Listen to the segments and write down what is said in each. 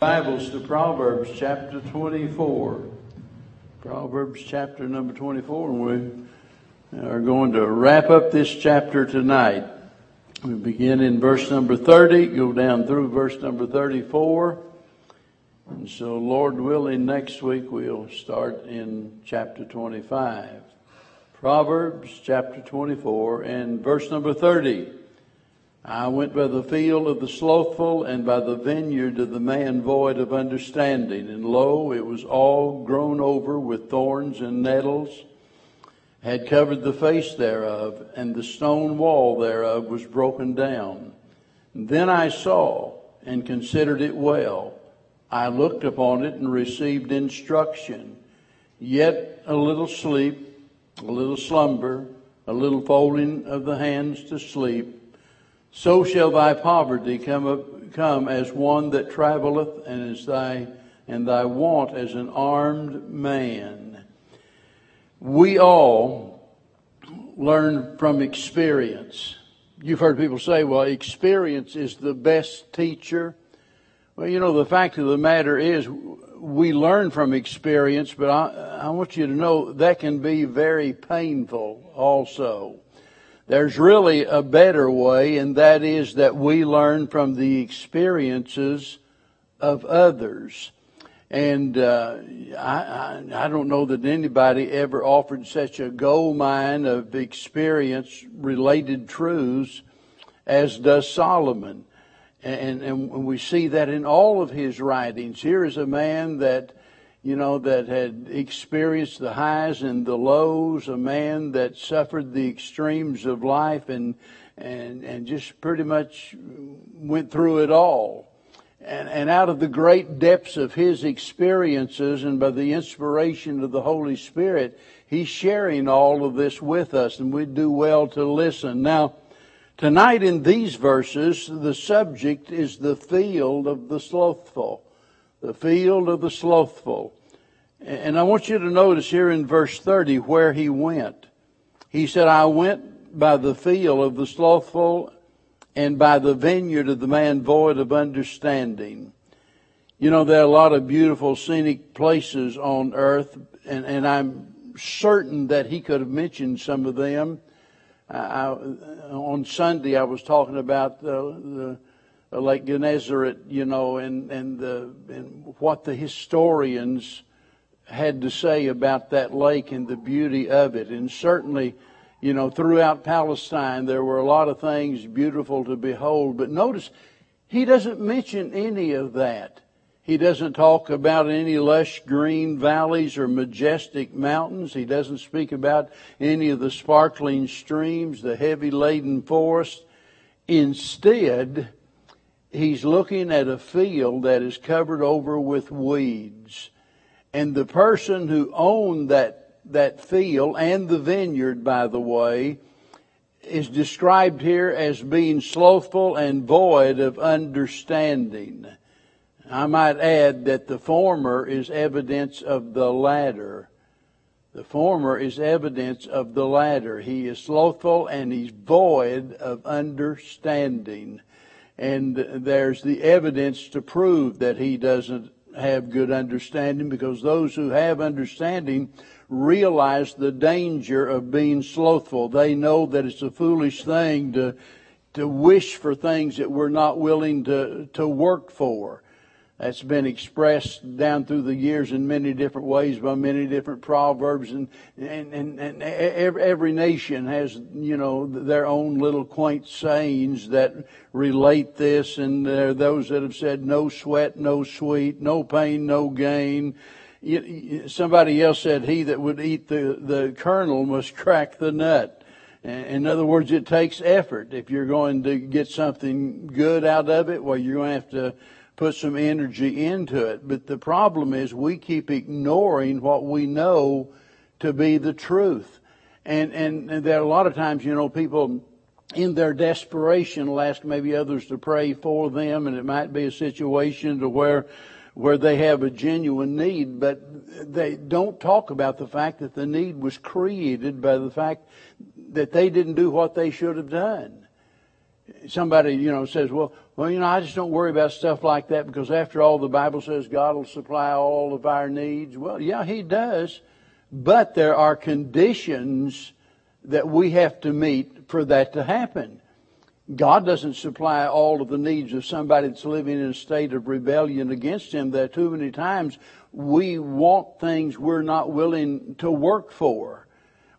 Bibles to Proverbs chapter 24. Proverbs chapter number 24, and we are going to wrap up this chapter tonight. We begin in verse number 30, go down through verse number 34. And so, Lord willing, next week we'll start in chapter 25. Proverbs chapter 24 and verse number 30. I went by the field of the slothful and by the vineyard of the man void of understanding. And lo, it was all grown over with thorns and nettles, had covered the face thereof, and the stone wall thereof was broken down. Then I saw and considered it well. I looked upon it and received instruction. Yet a little sleep, a little slumber, a little folding of the hands to sleep so shall thy poverty come, up, come as one that traveleth, and as thy and thy want as an armed man. We all learn from experience. You've heard people say, well, experience is the best teacher. Well, you know, the fact of the matter is we learn from experience, but I, I want you to know that can be very painful also. There's really a better way, and that is that we learn from the experiences of others. And uh, I, I, I don't know that anybody ever offered such a gold mine of experience related truths as does Solomon. And, and we see that in all of his writings. Here is a man that you know, that had experienced the highs and the lows, a man that suffered the extremes of life and, and, and just pretty much went through it all. And, and out of the great depths of his experiences and by the inspiration of the Holy Spirit, he's sharing all of this with us and we do well to listen. Now, tonight in these verses, the subject is the field of the slothful the field of the slothful. And I want you to notice here in verse 30 where he went. He said, I went by the field of the slothful and by the vineyard of the man void of understanding. You know, there are a lot of beautiful scenic places on earth, and, and I'm certain that he could have mentioned some of them. I, on Sunday, I was talking about the, the Lake Gennesaret, you know, and, and, the, and what the historians had to say about that lake and the beauty of it. And certainly, you know, throughout Palestine, there were a lot of things beautiful to behold. But notice, he doesn't mention any of that. He doesn't talk about any lush green valleys or majestic mountains. He doesn't speak about any of the sparkling streams, the heavy laden forest. Instead, he's looking at a field that is covered over with weeds. And the person who owned that, that field and the vineyard, by the way, is described here as being slothful and void of understanding. I might add that the former is evidence of the latter. The former is evidence of the latter. He is slothful and he's void of understanding. And there's the evidence to prove that he doesn't have good understanding because those who have understanding realize the danger of being slothful. They know that it's a foolish thing to, to wish for things that we're not willing to, to work for. That's been expressed down through the years in many different ways by many different proverbs and, and, and, and every, nation has, you know, their own little quaint sayings that relate this and there are those that have said no sweat, no sweet, no pain, no gain. Somebody else said he that would eat the, the kernel must crack the nut. In other words, it takes effort. If you're going to get something good out of it, well, you're going to have to put some energy into it. But the problem is we keep ignoring what we know to be the truth. And, and, and there are a lot of times, you know, people in their desperation will ask maybe others to pray for them and it might be a situation to where where they have a genuine need, but they don't talk about the fact that the need was created by the fact that they didn't do what they should have done. Somebody, you know, says, well, well, you know, I just don't worry about stuff like that because after all, the Bible says God will supply all of our needs. Well, yeah, He does. But there are conditions that we have to meet for that to happen. God doesn't supply all of the needs of somebody that's living in a state of rebellion against Him. There too many times we want things we're not willing to work for.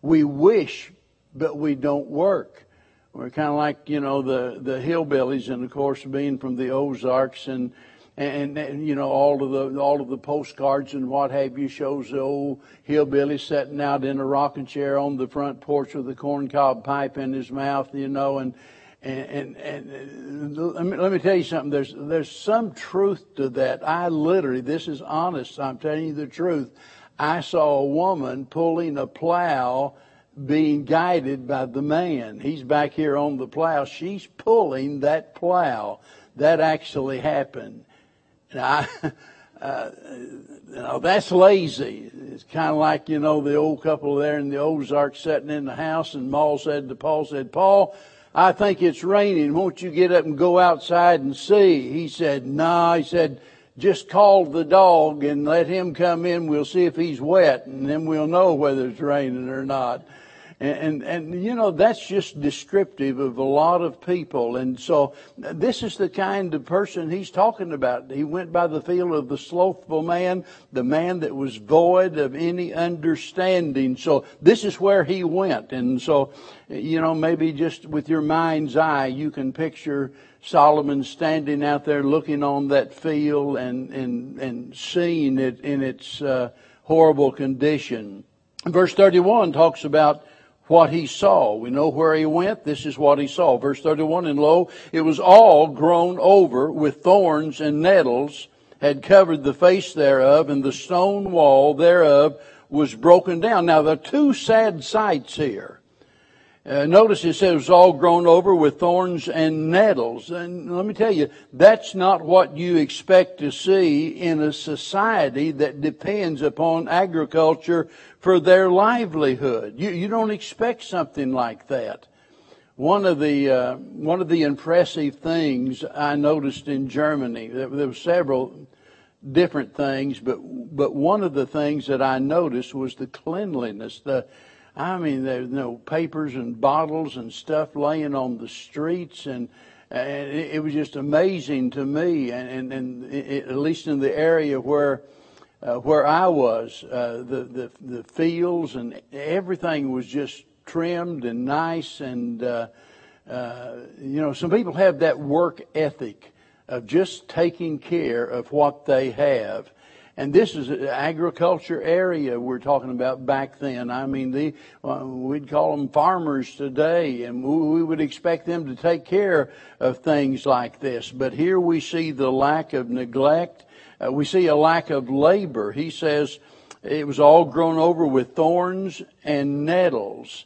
We wish, but we don't work. We're kind of like, you know, the, the hillbillies and of course being from the Ozarks and, and, and, you know, all of the, all of the postcards and what have you shows the old hillbilly sitting out in a rocking chair on the front porch with a corncob pipe in his mouth, you know, and, and, and, and let, me, let me tell you something. There's, there's some truth to that. I literally, this is honest. I'm telling you the truth. I saw a woman pulling a plow being guided by the man. He's back here on the plow. She's pulling that plow. That actually happened. Now, I, uh, you know, that's lazy. It's kind of like, you know, the old couple there in the Ozarks sitting in the house and Maul said to Paul, said, Paul, I think it's raining. Won't you get up and go outside and see? He said, no. Nah. He said, just call the dog and let him come in. We'll see if he's wet and then we'll know whether it's raining or not. And, and, you know, that's just descriptive of a lot of people. And so this is the kind of person he's talking about. He went by the field of the slothful man, the man that was void of any understanding. So this is where he went. And so, you know, maybe just with your mind's eye, you can picture Solomon standing out there looking on that field and, and, and seeing it in its uh, horrible condition. Verse 31 talks about what he saw. We know where he went. This is what he saw. Verse 31, and lo, it was all grown over with thorns and nettles, had covered the face thereof, and the stone wall thereof was broken down. Now there are two sad sights here. Uh, notice it says it was all grown over with thorns and nettles. And let me tell you, that's not what you expect to see in a society that depends upon agriculture for their livelihood. You, you don't expect something like that. One of the uh, one of the impressive things I noticed in Germany, there, there were several different things, but but one of the things that I noticed was the cleanliness. The I mean, there's you know papers and bottles and stuff laying on the streets, and, and it, it was just amazing to me. And, and, and it, at least in the area where uh, where I was, uh, the, the the fields and everything was just trimmed and nice. And uh, uh, you know, some people have that work ethic of just taking care of what they have. And this is an agriculture area we're talking about back then. I mean, the, uh, we'd call them farmers today, and we would expect them to take care of things like this. But here we see the lack of neglect. Uh, we see a lack of labor. He says it was all grown over with thorns and nettles.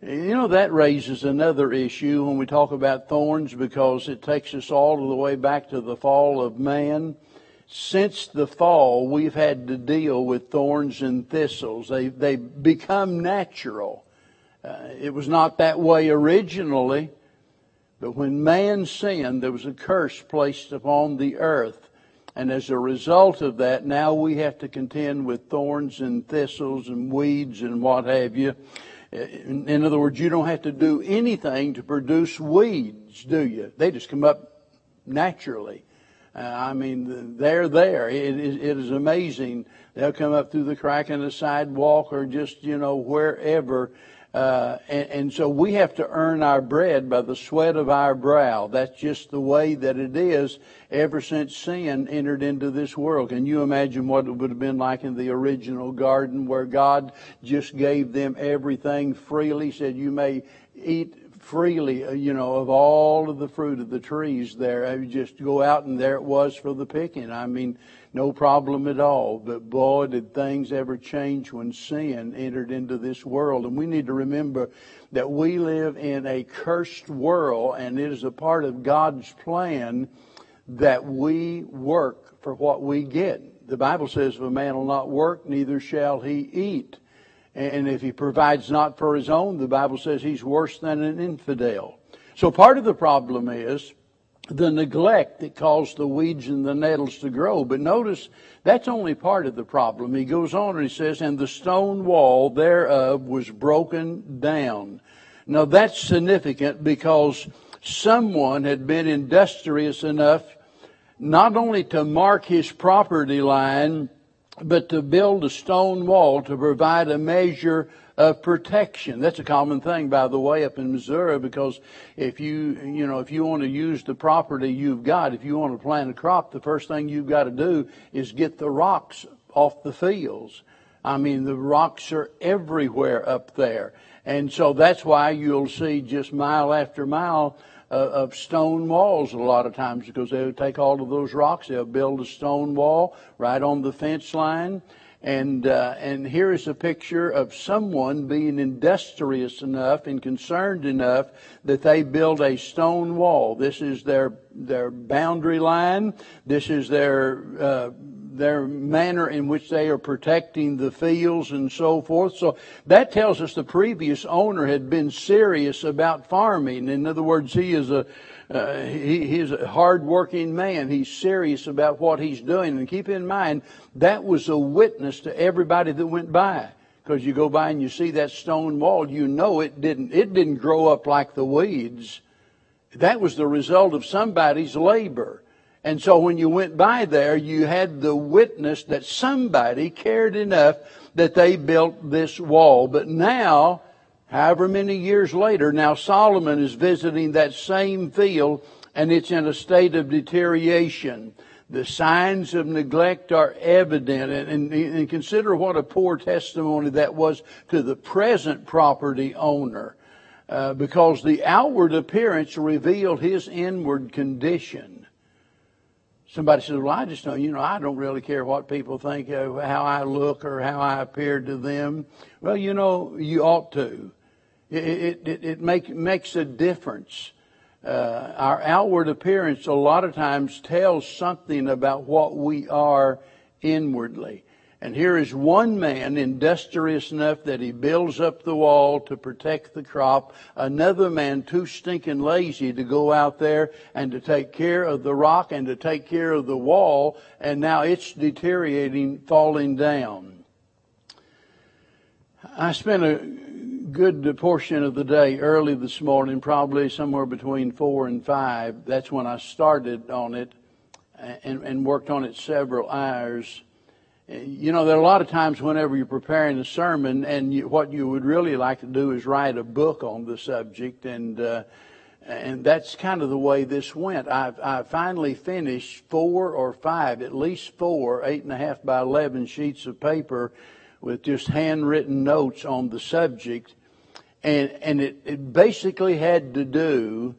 You know, that raises another issue when we talk about thorns because it takes us all the way back to the fall of man since the fall, we've had to deal with thorns and thistles. They, they become natural. Uh, it was not that way originally, but when man sinned, there was a curse placed upon the earth. And as a result of that, now we have to contend with thorns and thistles and weeds and what have you. In, in other words, you don't have to do anything to produce weeds, do you? They just come up naturally. Uh, I mean, they're there. It is, it is amazing. They'll come up through the crack in the sidewalk or just, you know, wherever. Uh, and, and, so we have to earn our bread by the sweat of our brow. That's just the way that it is ever since sin entered into this world. Can you imagine what it would have been like in the original garden where God just gave them everything freely, said you may eat freely, uh, you know, of all of the fruit of the trees there. I would just go out and there it was for the picking. I mean, no problem at all. But boy, did things ever change when sin entered into this world. And we need to remember that we live in a cursed world and it is a part of God's plan that we work for what we get. The Bible says, if a man will not work, neither shall he eat. And if he provides not for his own, the Bible says he's worse than an infidel. So part of the problem is the neglect that caused the weeds and the nettles to grow. But notice that's only part of the problem. He goes on and he says, and the stone wall thereof was broken down. Now that's significant because someone had been industrious enough not only to mark his property line, but to build a stone wall to provide a measure of protection. That's a common thing, by the way, up in Missouri, because if you, you know, if you want to use the property you've got, if you want to plant a crop, the first thing you've got to do is get the rocks off the fields. I mean, the rocks are everywhere up there. And so that's why you'll see just mile after mile of stone walls a lot of times because they'll take all of those rocks, they'll build a stone wall right on the fence line, and, uh, and here is a picture of someone being industrious enough and concerned enough that they build a stone wall. This is their, their boundary line. This is their, uh, their manner in which they are protecting the fields and so forth. So that tells us the previous owner had been serious about farming. In other words, he is a, uh, he, he's a hardworking man. He's serious about what he's doing. And keep in mind, that was a witness to everybody that went by. Because you go by and you see that stone wall, you know it didn't, it didn't grow up like the weeds. That was the result of somebody's labor. And so when you went by there, you had the witness that somebody cared enough that they built this wall. But now, However many years later, now Solomon is visiting that same field and it's in a state of deterioration. The signs of neglect are evident and, and, and consider what a poor testimony that was to the present property owner. Uh, because the outward appearance revealed his inward condition. Somebody says, "Well, I just don't, you know, I don't really care what people think of how I look or how I appear to them." Well, you know, you ought to. It, it, it make, makes a difference. Uh, our outward appearance a lot of times tells something about what we are inwardly. And here is one man industrious enough that he builds up the wall to protect the crop. Another man too stinking lazy to go out there and to take care of the rock and to take care of the wall. And now it's deteriorating, falling down. I spent a good portion of the day early this morning, probably somewhere between four and five. That's when I started on it and, and worked on it several hours. You know, there are a lot of times whenever you're preparing a sermon, and you, what you would really like to do is write a book on the subject, and uh, and that's kind of the way this went. I, I finally finished four or five, at least four, eight and a half by eleven sheets of paper with just handwritten notes on the subject and, and it, it basically had to do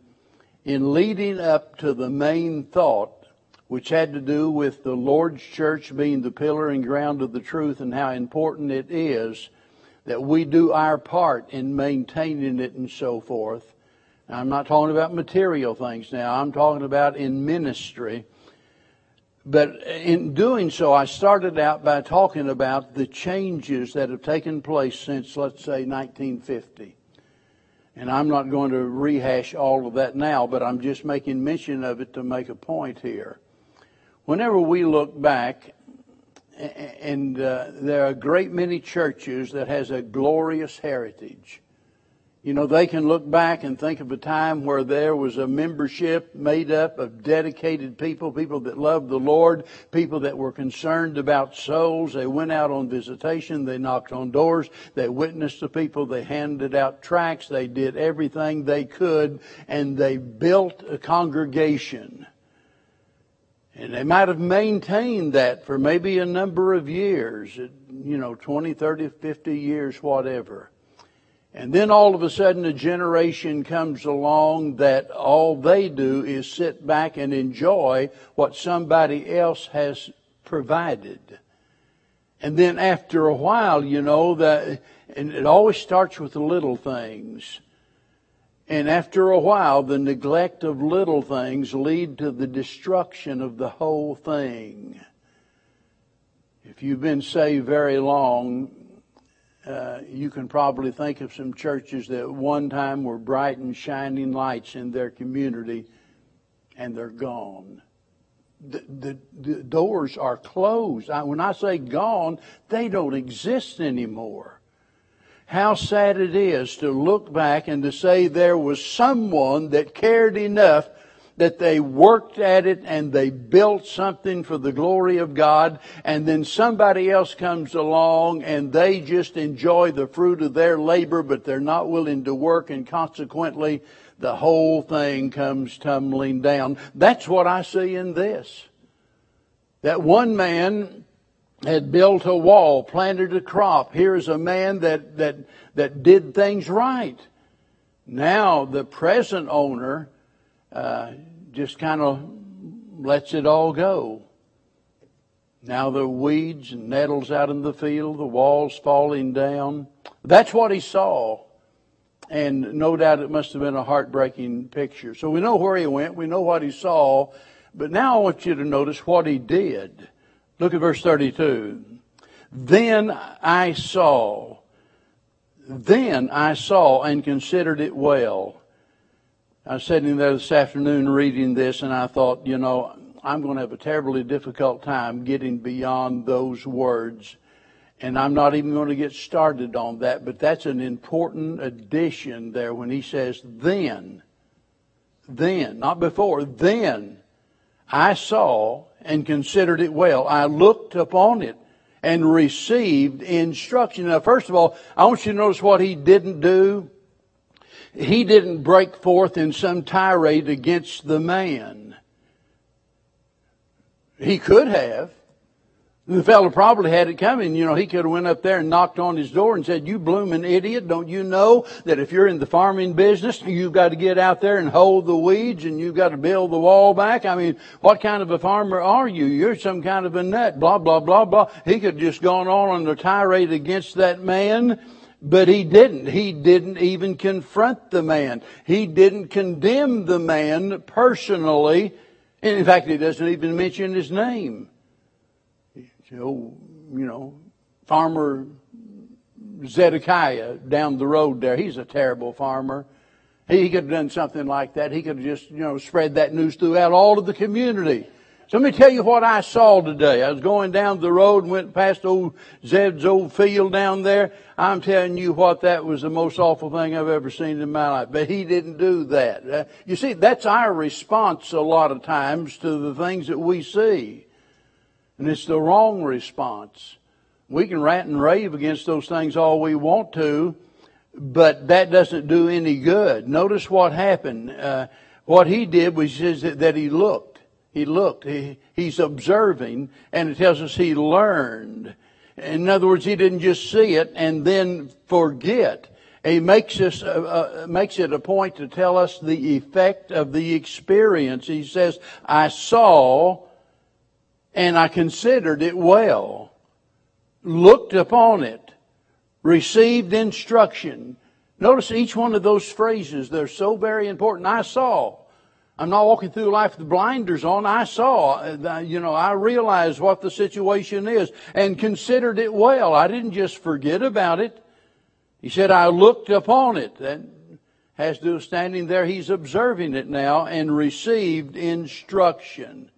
in leading up to the main thought, which had to do with the Lord's church being the pillar and ground of the truth and how important it is that we do our part in maintaining it and so forth. Now, I'm not talking about material things now. I'm talking about in ministry. But in doing so, I started out by talking about the changes that have taken place since, let's say, 1950. And I'm not going to rehash all of that now, but I'm just making mention of it to make a point here. Whenever we look back, and uh, there are a great many churches that has a glorious heritage. You know, they can look back and think of a time where there was a membership made up of dedicated people, people that loved the Lord, people that were concerned about souls. They went out on visitation, they knocked on doors, they witnessed to people, they handed out tracts, they did everything they could, and they built a congregation. And they might have maintained that for maybe a number of years, you know, 20, 30, 50 years, whatever. And then all of a sudden a generation comes along that all they do is sit back and enjoy what somebody else has provided. And then after a while, you know, that, and it always starts with the little things. And after a while, the neglect of little things lead to the destruction of the whole thing. If you've been saved very long, uh, you can probably think of some churches that at one time were bright and shining lights in their community, and they're gone. The, the, the doors are closed. I, when I say gone, they don't exist anymore. How sad it is to look back and to say there was someone that cared enough that they worked at it and they built something for the glory of God and then somebody else comes along and they just enjoy the fruit of their labor but they're not willing to work and consequently the whole thing comes tumbling down. That's what I see in this. That one man had built a wall, planted a crop. Here's a man that, that, that did things right. Now the present owner uh, just kind of lets it all go. Now the weeds and nettles out in the field, the walls falling down. That's what he saw. And no doubt it must have been a heartbreaking picture. So we know where he went, we know what he saw, but now I want you to notice what he did. Look at verse 32. Then I saw, then I saw and considered it well I was sitting there this afternoon reading this, and I thought, you know, I'm going to have a terribly difficult time getting beyond those words. And I'm not even going to get started on that, but that's an important addition there when he says, then, then, not before, then I saw and considered it well. I looked upon it and received instruction. Now, first of all, I want you to notice what he didn't do he didn't break forth in some tirade against the man. He could have. The fellow probably had it coming. You know, he could have went up there and knocked on his door and said, you blooming idiot, don't you know that if you're in the farming business, you've got to get out there and hold the weeds and you've got to build the wall back? I mean, what kind of a farmer are you? You're some kind of a nut, blah, blah, blah, blah. He could have just gone on on a tirade against that man but he didn't. He didn't even confront the man. He didn't condemn the man personally. And in fact, he doesn't even mention his name. So, you know, farmer Zedekiah down the road there, he's a terrible farmer. He could have done something like that. He could have just, you know, spread that news throughout all of the community. So let me tell you what I saw today. I was going down the road and went past old Zeb's old field down there. I'm telling you what that was the most awful thing I've ever seen in my life. But he didn't do that. Uh, you see, that's our response a lot of times to the things that we see. And it's the wrong response. We can rant and rave against those things all we want to, but that doesn't do any good. Notice what happened. Uh, what he did was that he looked. He looked. He, he's observing, and it tells us he learned. In other words, he didn't just see it and then forget. He makes us uh, uh, makes it a point to tell us the effect of the experience. He says, "I saw, and I considered it well, looked upon it, received instruction." Notice each one of those phrases; they're so very important. I saw. I'm not walking through life with blinders on. I saw, uh, you know, I realized what the situation is and considered it well. I didn't just forget about it. He said, I looked upon it. That has to do with standing there. He's observing it now and received instruction.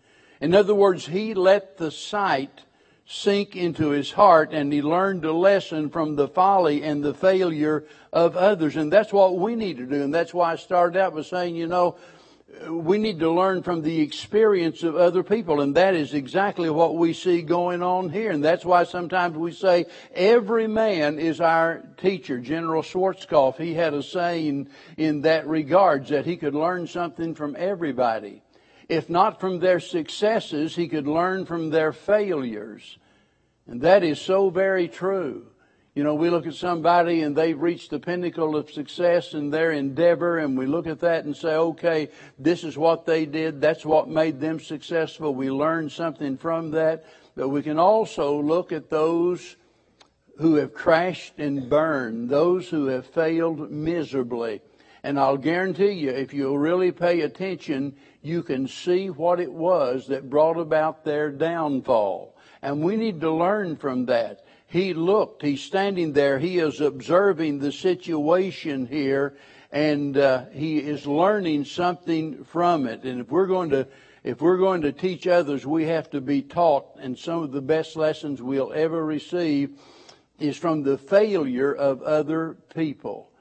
In other words, he let the sight sink into his heart and he learned a lesson from the folly and the failure of others. And that's what we need to do. And that's why I started out by saying, you know, we need to learn from the experience of other people, and that is exactly what we see going on here. And that's why sometimes we say every man is our teacher. General Schwarzkopf, he had a saying in that regards that he could learn something from everybody. If not from their successes, he could learn from their failures. And that is so very true. You know, we look at somebody and they've reached the pinnacle of success in their endeavor, and we look at that and say, okay, this is what they did. That's what made them successful. We learn something from that. But we can also look at those who have crashed and burned, those who have failed miserably. And I'll guarantee you, if you'll really pay attention, you can see what it was that brought about their downfall. And we need to learn from that. he looked. He's standing there. He is observing the situation here, and uh, he is learning something from it. And if we're going to if we're going to teach others, we have to be taught. And some of the best lessons we'll ever receive is from the failure of other people.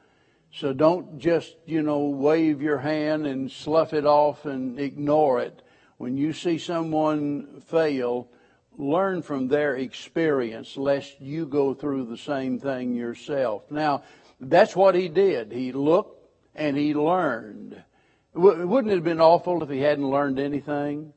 So don't just, you know, wave your hand and slough it off and ignore it. When you see someone fail, learn from their experience lest you go through the same thing yourself. Now, that's what he did. He looked and he learned. Wouldn't it have been awful if he hadn't learned anything?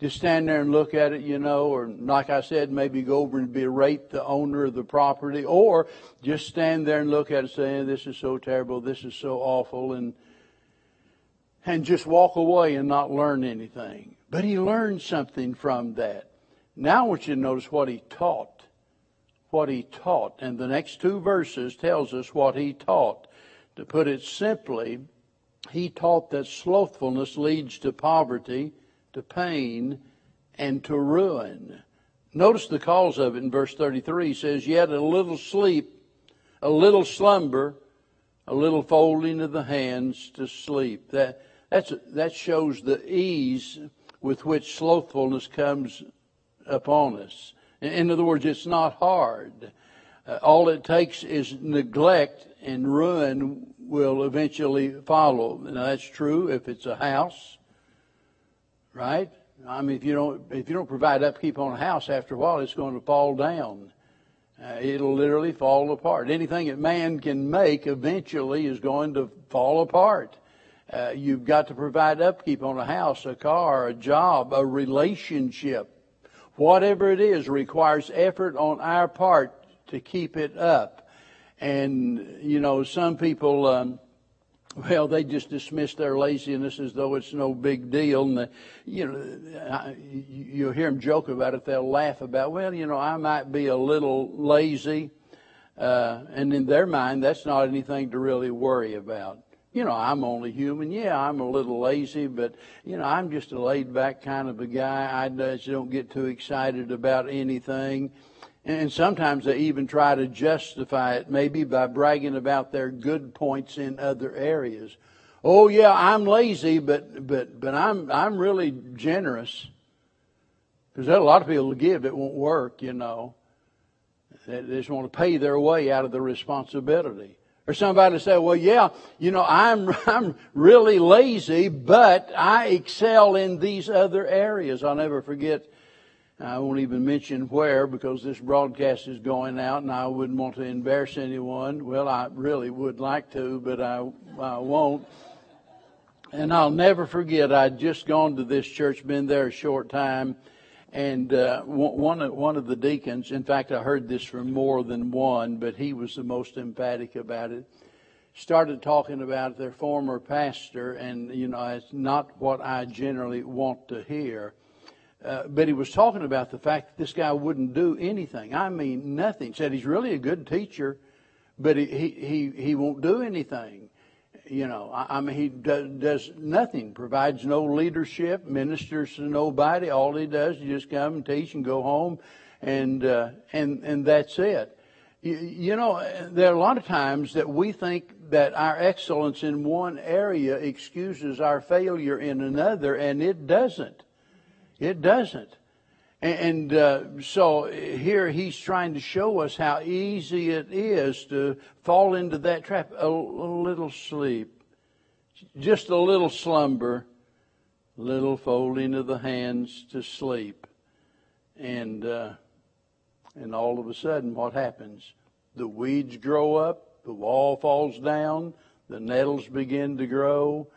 Just stand there and look at it, you know, or like I said, maybe go over and berate the owner of the property, or just stand there and look at it saying, this is so terrible, this is so awful, and, and just walk away and not learn anything. But he learned something from that. Now I want you to notice what he taught. What he taught. And the next two verses tells us what he taught. To put it simply, he taught that slothfulness leads to poverty, to pain, and to ruin. Notice the cause of it in verse 33. He says, Yet a little sleep, a little slumber, a little folding of the hands to sleep. That, that shows the ease with which slothfulness comes upon us. In other words, it's not hard. Uh, all it takes is neglect and ruin will eventually follow. Now that's true if it's a house, right? I mean, if you don't if you don't provide upkeep on a house, after a while it's going to fall down. Uh, it'll literally fall apart. Anything that man can make eventually is going to fall apart. Uh, you've got to provide upkeep on a house, a car, a job, a relationship. Whatever it is requires effort on our part to keep it up. And, you know, some people, um, well, they just dismiss their laziness as though it's no big deal. And, the, you know, you'll hear them joke about it. They'll laugh about, well, you know, I might be a little lazy. Uh, and in their mind, that's not anything to really worry about. You know, I'm only human. Yeah, I'm a little lazy, but, you know, I'm just a laid back kind of a guy. I just don't get too excited about anything. And sometimes they even try to justify it, maybe by bragging about their good points in other areas. Oh yeah, I'm lazy, but but but I'm I'm really generous. Because a lot of people to give that won't work, you know. They just want to pay their way out of the responsibility. Or somebody say, well, yeah, you know, I'm, I'm really lazy, but I excel in these other areas. I'll never forget I won't even mention where because this broadcast is going out and I wouldn't want to embarrass anyone. Well, I really would like to, but I, I won't. And I'll never forget, I'd just gone to this church, been there a short time, and uh, one, one of the deacons, in fact, I heard this from more than one, but he was the most emphatic about it, started talking about their former pastor, and, you know, it's not what I generally want to hear. Uh, but he was talking about the fact that this guy wouldn't do anything. I mean, nothing. Said he's really a good teacher, but he he he won't do anything. You know, I, I mean, he does, does nothing. Provides no leadership. Ministers to nobody. All he does is just come and teach and go home, and uh, and and that's it. You, you know, there are a lot of times that we think that our excellence in one area excuses our failure in another, and it doesn't. It doesn't. And uh, so here he's trying to show us how easy it is to fall into that trap. A, little sleep, just a little slumber, little folding of the hands to sleep, and uh, and all of a sudden, what happens? The weeds grow up, the wall falls down, the nettles begin to grow,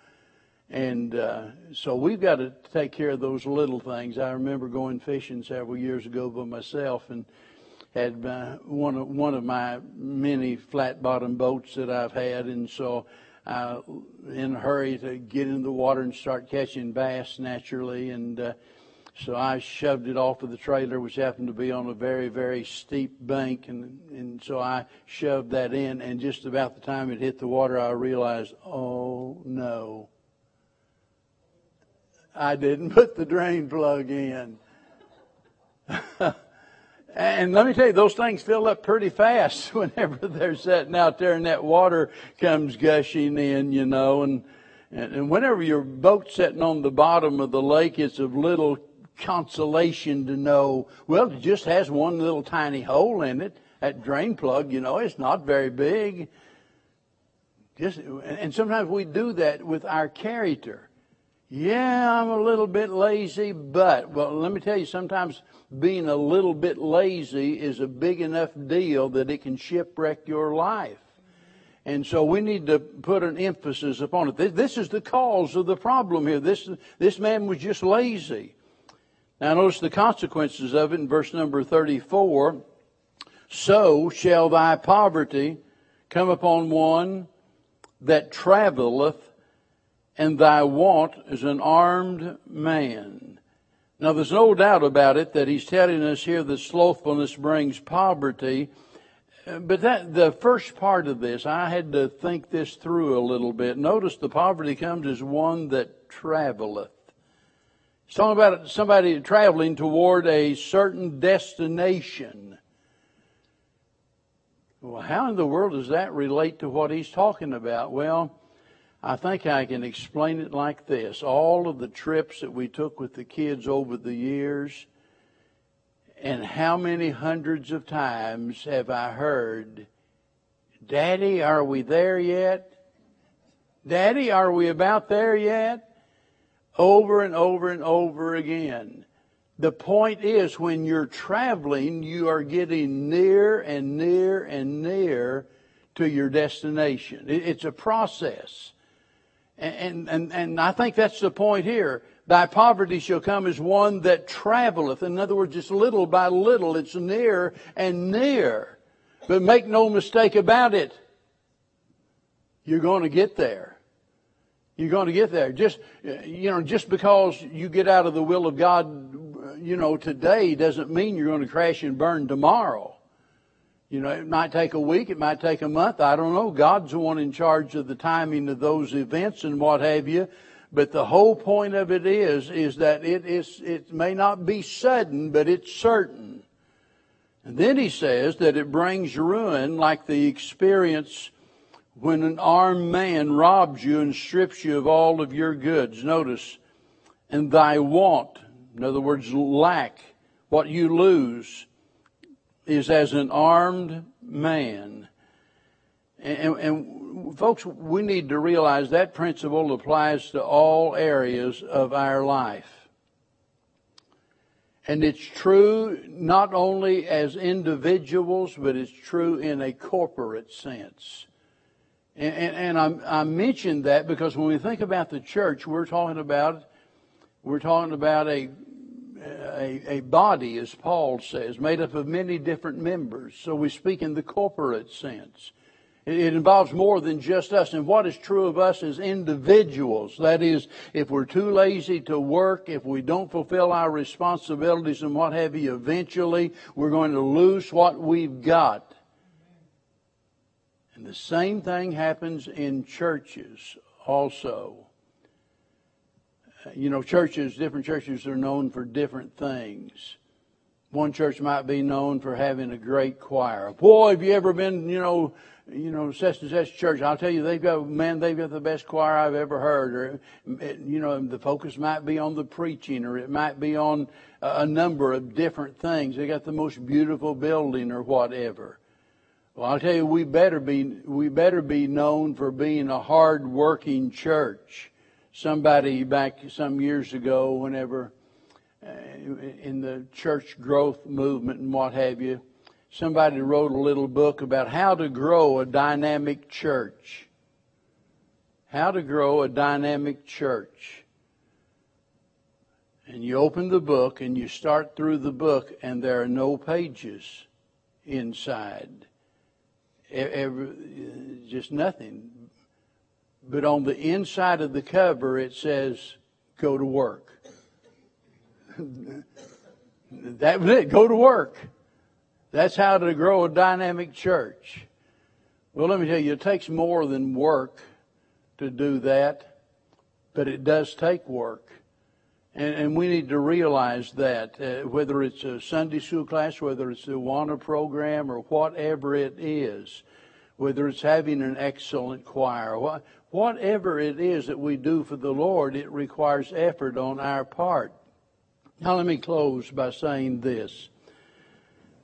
and uh, so we've got to take care of those little things. I remember going fishing several years ago by myself and had uh, one of one of my many flat bottom boats that I've had, and so I in a hurry to get in the water and start catching bass naturally, and uh, so I shoved it off of the trailer, which happened to be on a very very steep bank, and and so I shoved that in, and just about the time it hit the water, I realized, oh no I didn't put the drain plug in. and, And let me tell you, those things fill up pretty fast whenever they're sitting out there and that water comes gushing in, you know. And, and whenever your boat's sitting on the bottom of the lake, it's of little consolation to know, well, it just has one little tiny hole in it. That drain plug, you know, it's not very big. Just, and sometimes we do that with our character. Yeah, I'm a little bit lazy, but, well, let me tell you, sometimes being a little bit lazy is a big enough deal that it can shipwreck your life. And so we need to put an emphasis upon it. This is the cause of the problem here. This, this man was just lazy. Now notice the consequences of it in verse number 34. So shall thy poverty come upon one that traveleth and thy want is an armed man. Now there's no doubt about it that he's telling us here that slothfulness brings poverty. But that, the first part of this, I had to think this through a little bit. Notice the poverty comes as one that traveleth. It's talking about somebody traveling toward a certain destination. Well, how in the world does that relate to what he's talking about? Well, I think I can explain it like this. All of the trips that we took with the kids over the years, and how many hundreds of times have I heard, Daddy, are we there yet? Daddy, are we about there yet? Over and over and over again. The point is when you're traveling, you are getting near and near and near to your destination. It's a process. And, and, and I think that's the point here. Thy poverty shall come as one that traveleth. In other words, it's little by little. It's near and near. But make no mistake about it. You're going to get there. You're going to get there. Just, you know, just because you get out of the will of God, you know, today doesn't mean you're going to crash and burn tomorrow. You know, it might take a week, it might take a month, I don't know. God's the one in charge of the timing of those events and what have you. But the whole point of it is, is that it is, it may not be sudden, but it's certain. And then he says that it brings ruin like the experience when an armed man robs you and strips you of all of your goods. Notice, and thy want, in other words, lack, what you lose, is as an armed man. And, and, folks, we need to realize that principle applies to all areas of our life. And it's true not only as individuals, but it's true in a corporate sense. And, and, and I, I mentioned that because when we think about the church, we're talking about we're talking about a a, a body, as Paul says, made up of many different members. So we speak in the corporate sense. It, it involves more than just us. And what is true of us as individuals, that is, if we're too lazy to work, if we don't fulfill our responsibilities and what have you, eventually we're going to lose what we've got. And the same thing happens in churches also you know, churches, different churches are known for different things. One church might be known for having a great choir. Boy, have you ever been, you know, you know, such and such church? I'll tell you, they've got, man, they've got the best choir I've ever heard. Or, you know, the focus might be on the preaching, or it might be on a number of different things. They got the most beautiful building, or whatever. Well, I'll tell you, we better be, we better be known for being a hard-working church somebody back some years ago, whenever uh, in the church growth movement and what have you, somebody wrote a little book about how to grow a dynamic church. How to grow a dynamic church. And you open the book and you start through the book, and there are no pages inside. Every, just nothing. But on the inside of the cover, it says, go to work. that was it. Go to work. That's how to grow a dynamic church. Well, let me tell you, it takes more than work to do that, but it does take work. And, and we need to realize that, uh, whether it's a Sunday school class, whether it's the Awana program, or whatever it is, whether it's having an excellent choir, whatever it is that we do for the Lord, it requires effort on our part. Now, let me close by saying this.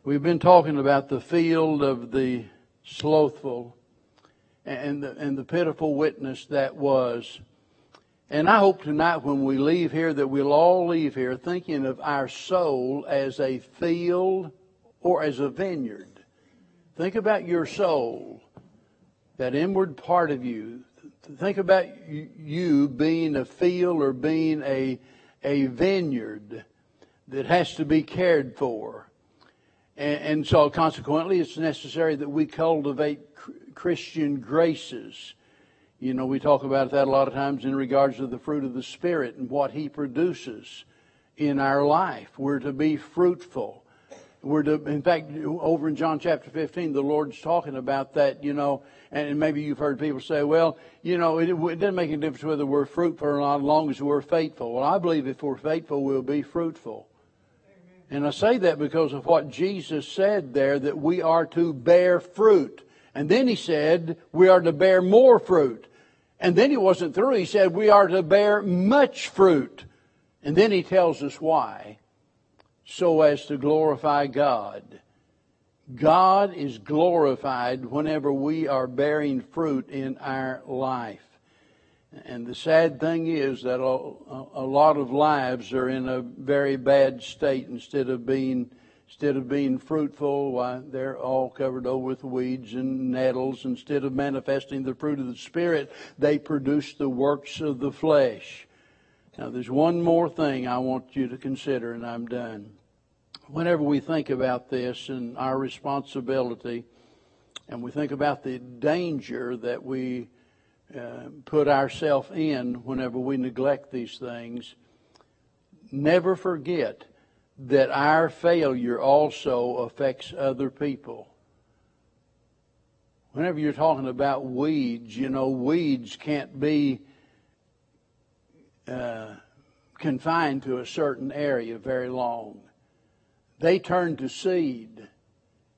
We've been talking about the field of the slothful and the, and the pitiful witness that was. And I hope tonight when we leave here that we'll all leave here thinking of our soul as a field or as a vineyard. Think about your soul, that inward part of you. Think about you being a field or being a, a vineyard that has to be cared for. And, and so consequently, it's necessary that we cultivate Christian graces. You know, we talk about that a lot of times in regards to the fruit of the Spirit and what He produces in our life. We're to be fruitful. We're to, in fact, over in John chapter 15, the Lord's talking about that, you know, and maybe you've heard people say, well, you know, it, it doesn't make a difference whether we're fruitful or not as long as we're faithful. Well, I believe if we're faithful, we'll be fruitful. And I say that because of what Jesus said there, that we are to bear fruit. And then he said, we are to bear more fruit. And then he wasn't through. He said, we are to bear much fruit. And then he tells us why. So as to glorify God. God is glorified whenever we are bearing fruit in our life. And the sad thing is that a, lot of lives are in a very bad state instead of being Instead of being fruitful, why, they're all covered over with weeds and nettles. Instead of manifesting the fruit of the Spirit, they produce the works of the flesh. Now, there's one more thing I want you to consider, and I'm done. Whenever we think about this and our responsibility, and we think about the danger that we uh, put ourselves in whenever we neglect these things, never forget that our failure also affects other people. Whenever you're talking about weeds, you know, weeds can't be uh, confined to a certain area very long. They turn to seed.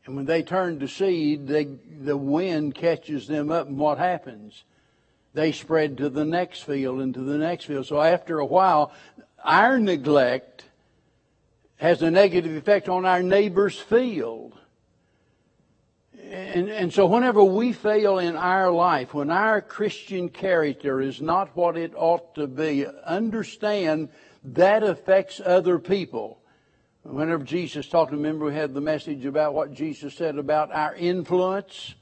And when they turn to seed, they, the wind catches them up, and what happens? They spread to the next field and to the next field. So after a while, our neglect has a negative effect on our neighbor's field. And, and so whenever we fail in our life, when our Christian character is not what it ought to be, understand that affects other people. Whenever Jesus talked, remember we had the message about what Jesus said about our influence?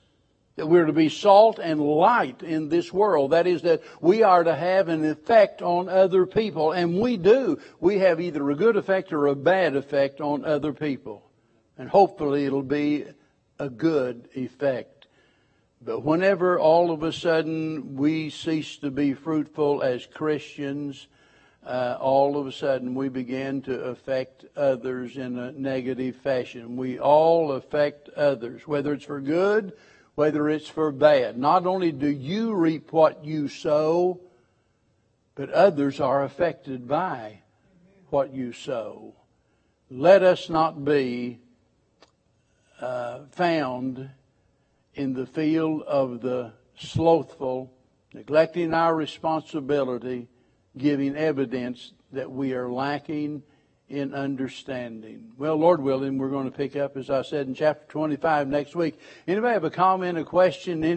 That we're to be salt and light in this world. That is, that we are to have an effect on other people. And we do. We have either a good effect or a bad effect on other people. And hopefully it'll be a good effect. But whenever all of a sudden we cease to be fruitful as Christians, uh, all of a sudden we begin to affect others in a negative fashion. We all affect others, whether it's for good whether it's for bad. Not only do you reap what you sow, but others are affected by what you sow. Let us not be uh, found in the field of the slothful, neglecting our responsibility, giving evidence that we are lacking in understanding. Well, Lord willing, we're going to pick up, as I said, in chapter 25 next week. Anybody have a comment, a question?